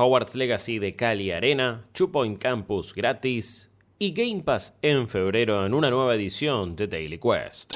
Hogwarts Legacy de Cali Arena, Two Campus gratis y Game Pass en febrero en una nueva edición de Daily Quest.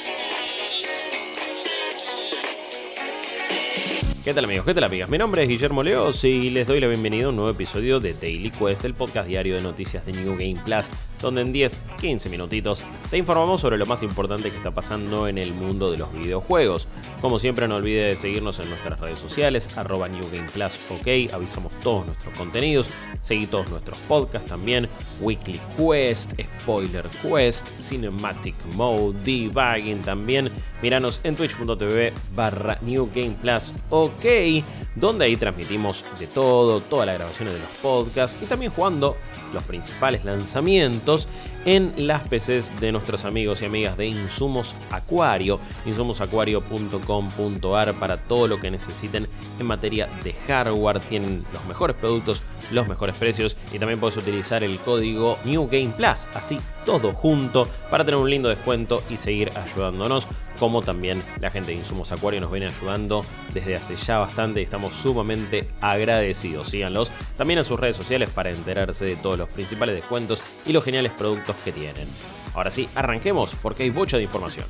¿Qué tal amigos? ¿Qué tal amigas? Mi nombre es Guillermo Leos y les doy la bienvenida a un nuevo episodio de Daily Quest, el podcast diario de noticias de New Game Plus, donde en 10, 15 minutitos te informamos sobre lo más importante que está pasando en el mundo de los videojuegos. Como siempre no olvides de seguirnos en nuestras redes sociales, arroba New Game Plus, ok, avisamos todos nuestros contenidos, seguí todos nuestros podcasts también, Weekly Quest, Spoiler Quest, Cinematic Mode, Debugging también, míranos en twitch.tv barra New Game Plus, ok OK, donde ahí transmitimos de todo, todas las grabaciones de los podcasts y también jugando los principales lanzamientos en las PCs de nuestros amigos y amigas de Insumos Acuario, insumosacuario.com.ar para todo lo que necesiten en materia de hardware. Tienen los mejores productos, los mejores precios y también puedes utilizar el código New Game Plus, así todo junto para tener un lindo descuento y seguir ayudándonos, como también la gente de Insumos Acuario nos viene ayudando desde hace ya bastante y estamos sumamente agradecidos. Síganlos también en sus redes sociales para enterarse de todos los principales descuentos y los geniales productos que tienen. Ahora sí, arranquemos porque hay mucha de información.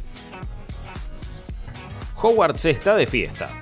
Hogwarts está de fiesta.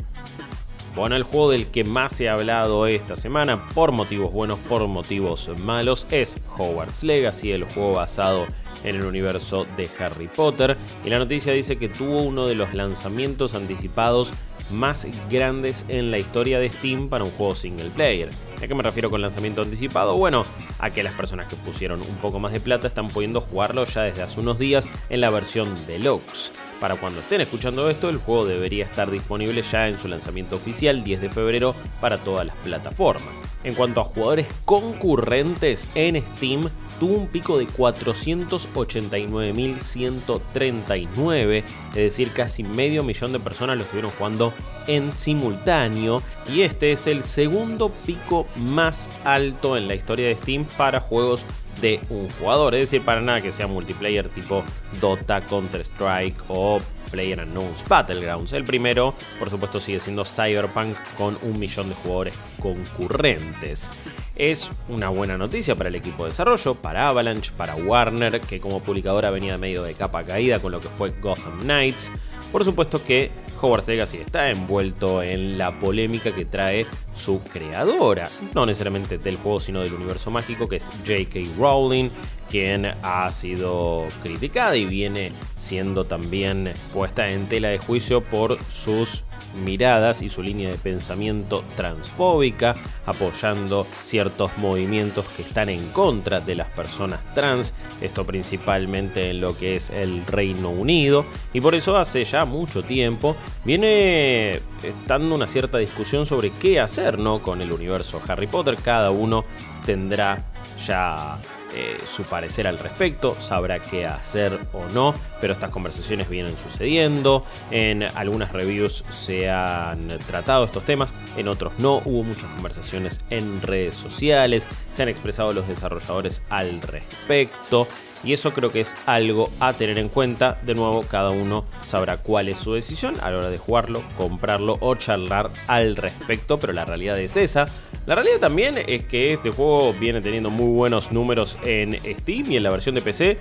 Bueno, el juego del que más se ha hablado esta semana, por motivos buenos, por motivos malos, es Hogwarts Legacy, el juego basado en el universo de Harry Potter. Y la noticia dice que tuvo uno de los lanzamientos anticipados más grandes en la historia de Steam para un juego single player. ¿A qué me refiero con lanzamiento anticipado? Bueno, a que las personas que pusieron un poco más de plata están pudiendo jugarlo ya desde hace unos días en la versión deluxe. Para cuando estén escuchando esto, el juego debería estar disponible ya en su lanzamiento oficial 10 de febrero para todas las plataformas. En cuanto a jugadores concurrentes en Steam, tuvo un pico de 489.139, es decir, casi medio millón de personas lo estuvieron jugando en simultáneo y este es el segundo pico más alto en la historia de Steam para juegos de un jugador, es decir, para nada que sea multiplayer tipo Dota, Counter-Strike o Player Unknown's Battlegrounds. El primero, por supuesto, sigue siendo Cyberpunk con un millón de jugadores concurrentes. Es una buena noticia para el equipo de desarrollo, para Avalanche, para Warner, que como publicadora venía medio de capa caída con lo que fue Gotham Knights. Por supuesto que Hogwarts Legacy está envuelto en la polémica que trae su creadora, no necesariamente del juego, sino del universo mágico, que es J.K. Rowling, quien ha sido criticada y viene siendo también puesta en tela de juicio por sus miradas y su línea de pensamiento transfóbica, apoyando ciertos movimientos que están en contra de las personas trans, esto principalmente en lo que es el Reino Unido, y por eso hace ya mucho tiempo viene estando una cierta discusión sobre qué hacer ¿no? con el universo Harry Potter, cada uno tendrá ya eh, su parecer al respecto, sabrá qué hacer o no, pero estas conversaciones vienen sucediendo, en algunas reviews se han tratado estos temas, en otros no, hubo muchas conversaciones en redes sociales, se han expresado los desarrolladores al respecto. Y eso creo que es algo a tener en cuenta. De nuevo, cada uno sabrá cuál es su decisión a la hora de jugarlo, comprarlo o charlar al respecto. Pero la realidad es esa. La realidad también es que este juego viene teniendo muy buenos números en Steam y en la versión de PC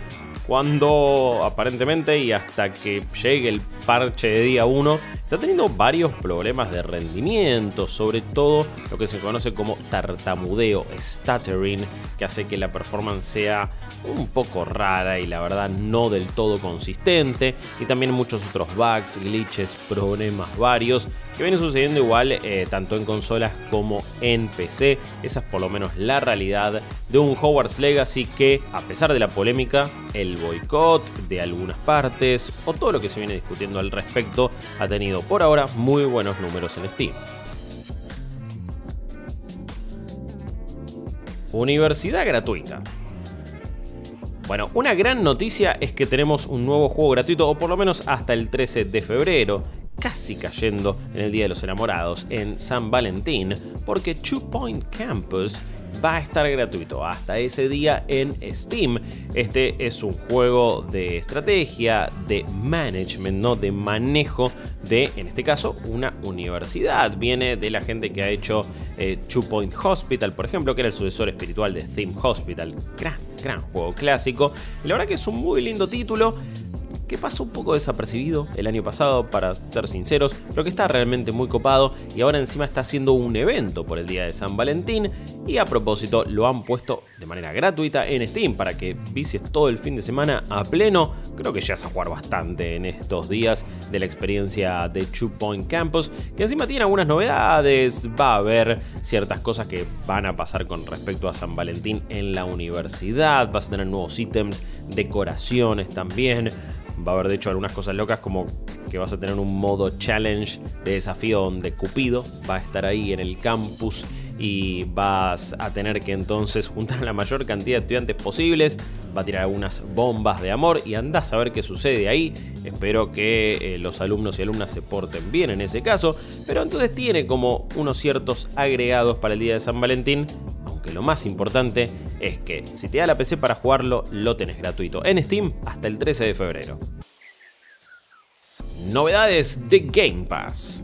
cuando aparentemente y hasta que llegue el parche de día 1 está teniendo varios problemas de rendimiento, sobre todo lo que se conoce como tartamudeo, stuttering, que hace que la performance sea un poco rara y la verdad no del todo consistente, y también muchos otros bugs, glitches, problemas varios que vienen sucediendo igual eh, tanto en consolas como en PC. Esa es por lo menos la realidad de un Hogwarts Legacy que, a pesar de la polémica, el boicot de algunas partes o todo lo que se viene discutiendo al respecto, ha tenido por ahora muy buenos números en Steam. Universidad gratuita. Bueno, una gran noticia es que tenemos un nuevo juego gratuito, o por lo menos hasta el 13 de febrero, casi cayendo en el Día de los Enamorados, en San Valentín, porque Two Point Campus va a estar gratuito hasta ese día en Steam. Este es un juego de estrategia, de management, ¿no? de manejo de, en este caso, una universidad. Viene de la gente que ha hecho eh, Two Point Hospital, por ejemplo, que era el sucesor espiritual de Theme Hospital. Gran, gran juego clásico. La verdad que es un muy lindo título que pasó un poco desapercibido el año pasado, para ser sinceros, pero que está realmente muy copado y ahora encima está haciendo un evento por el día de San Valentín. Y a propósito lo han puesto de manera gratuita en Steam para que vicies todo el fin de semana a pleno. Creo que ya vas a jugar bastante en estos días de la experiencia de Two Point Campus, que encima tiene algunas novedades, va a haber ciertas cosas que van a pasar con respecto a San Valentín en la universidad, vas a tener nuevos ítems, decoraciones también Va a haber de hecho algunas cosas locas como que vas a tener un modo challenge de desafío donde Cupido va a estar ahí en el campus y vas a tener que entonces juntar la mayor cantidad de estudiantes posibles. Va a tirar algunas bombas de amor y andás a ver qué sucede ahí. Espero que eh, los alumnos y alumnas se porten bien en ese caso. Pero entonces tiene como unos ciertos agregados para el día de San Valentín. Aunque lo más importante es que si te da la PC para jugarlo, lo tenés gratuito en Steam hasta el 13 de febrero. Novedades de Game Pass.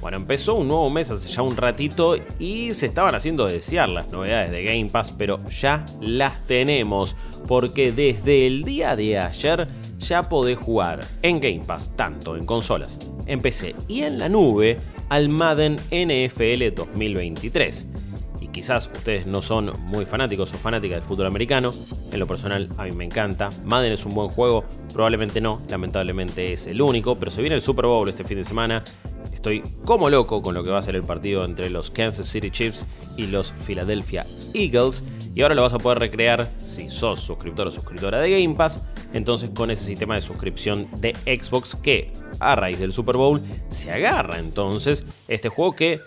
Bueno, empezó un nuevo mes hace ya un ratito y se estaban haciendo desear las novedades de Game Pass, pero ya las tenemos, porque desde el día de ayer ya podés jugar en Game Pass, tanto en consolas, en PC y en la nube, al Madden NFL 2023 quizás ustedes no son muy fanáticos o fanáticas del fútbol americano. En lo personal, a mí me encanta. Madden es un buen juego, probablemente no, lamentablemente es el único, pero se viene el Super Bowl este fin de semana. Estoy como loco con lo que va a ser el partido entre los Kansas City Chiefs y los Philadelphia Eagles. Y ahora lo vas a poder recrear si sos suscriptor o suscriptora de Game Pass. Entonces con ese sistema de suscripción de Xbox que a raíz del Super Bowl se agarra entonces este juego que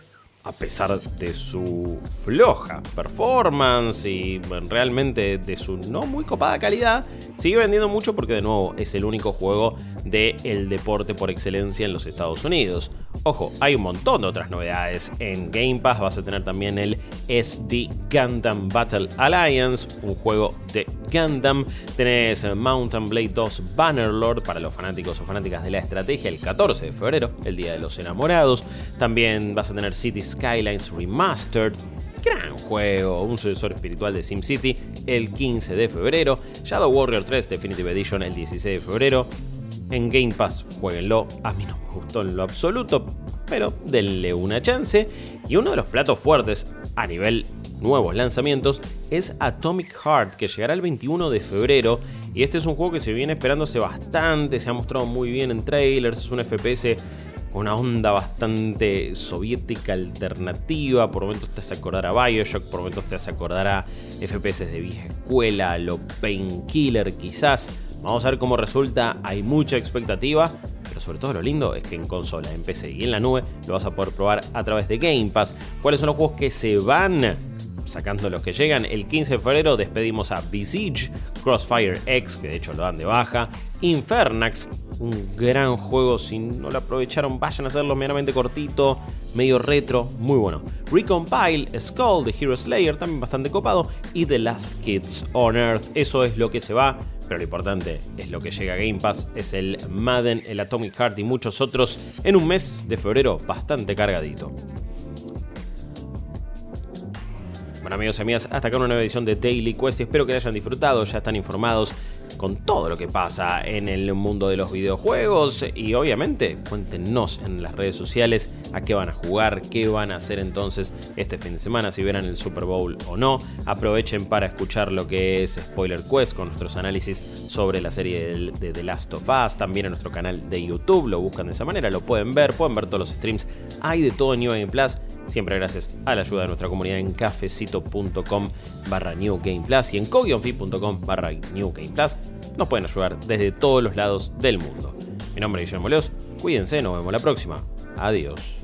a pesar de su floja performance y realmente de su no muy copada calidad, sigue vendiendo mucho porque de nuevo es el único juego del el deporte por excelencia en los Estados Unidos. Ojo, hay un montón de otras novedades. En Game Pass vas a tener también el SD Gundam Battle Alliance, un juego de Gundam. Tenés Mountain Blade 2 Bannerlord para los fanáticos o fanáticas de la estrategia el 14 de febrero, el Día de los Enamorados. También vas a tener Cities Skylines Remastered, gran juego, un sucesor espiritual de SimCity el 15 de febrero, Shadow Warrior 3 Definitive Edition el 16 de febrero. En Game Pass, jueguenlo, a mí no me gustó en lo absoluto, pero denle una chance. Y uno de los platos fuertes a nivel nuevos lanzamientos es Atomic Heart, que llegará el 21 de febrero. Y este es un juego que se viene esperándose bastante, se ha mostrado muy bien en trailers, es un FPS una onda bastante soviética alternativa. Por momentos te hace acordar a Bioshock, por momentos te hace acordar a FPS de vieja escuela, lo Painkiller quizás. Vamos a ver cómo resulta, hay mucha expectativa, pero sobre todo lo lindo es que en consola, en PC y en la nube lo vas a poder probar a través de Game Pass. ¿Cuáles son los juegos que se van? Sacando los que llegan, el 15 de febrero despedimos a Besiege, Crossfire X, que de hecho lo dan de baja, Infernax, un gran juego. Si no lo aprovecharon, vayan a hacerlo meramente cortito, medio retro, muy bueno. Recompile, Skull de Hero Slayer, también bastante copado. Y The Last Kids on Earth, eso es lo que se va. Pero lo importante es lo que llega a Game Pass, es el Madden, el Atomic Heart y muchos otros en un mes de febrero bastante cargadito. Bueno amigos y amigas, hasta acá una nueva edición de Daily Quest. Espero que la hayan disfrutado, ya están informados con todo lo que pasa en el mundo de los videojuegos y obviamente cuéntenos en las redes sociales a qué van a jugar, qué van a hacer entonces este fin de semana, si verán el Super Bowl o no. Aprovechen para escuchar lo que es Spoiler Quest con nuestros análisis sobre la serie de The Last of Us, también en nuestro canal de YouTube, lo buscan de esa manera, lo pueden ver, pueden ver todos los streams, hay de todo en New Game Plus siempre gracias a la ayuda de nuestra comunidad en cafecito.com barra New Game Plus y en cogionfi.com barra New Game Plus. Nos pueden ayudar desde todos los lados del mundo. Mi nombre es Guillermo Leos, cuídense, nos vemos la próxima. Adiós.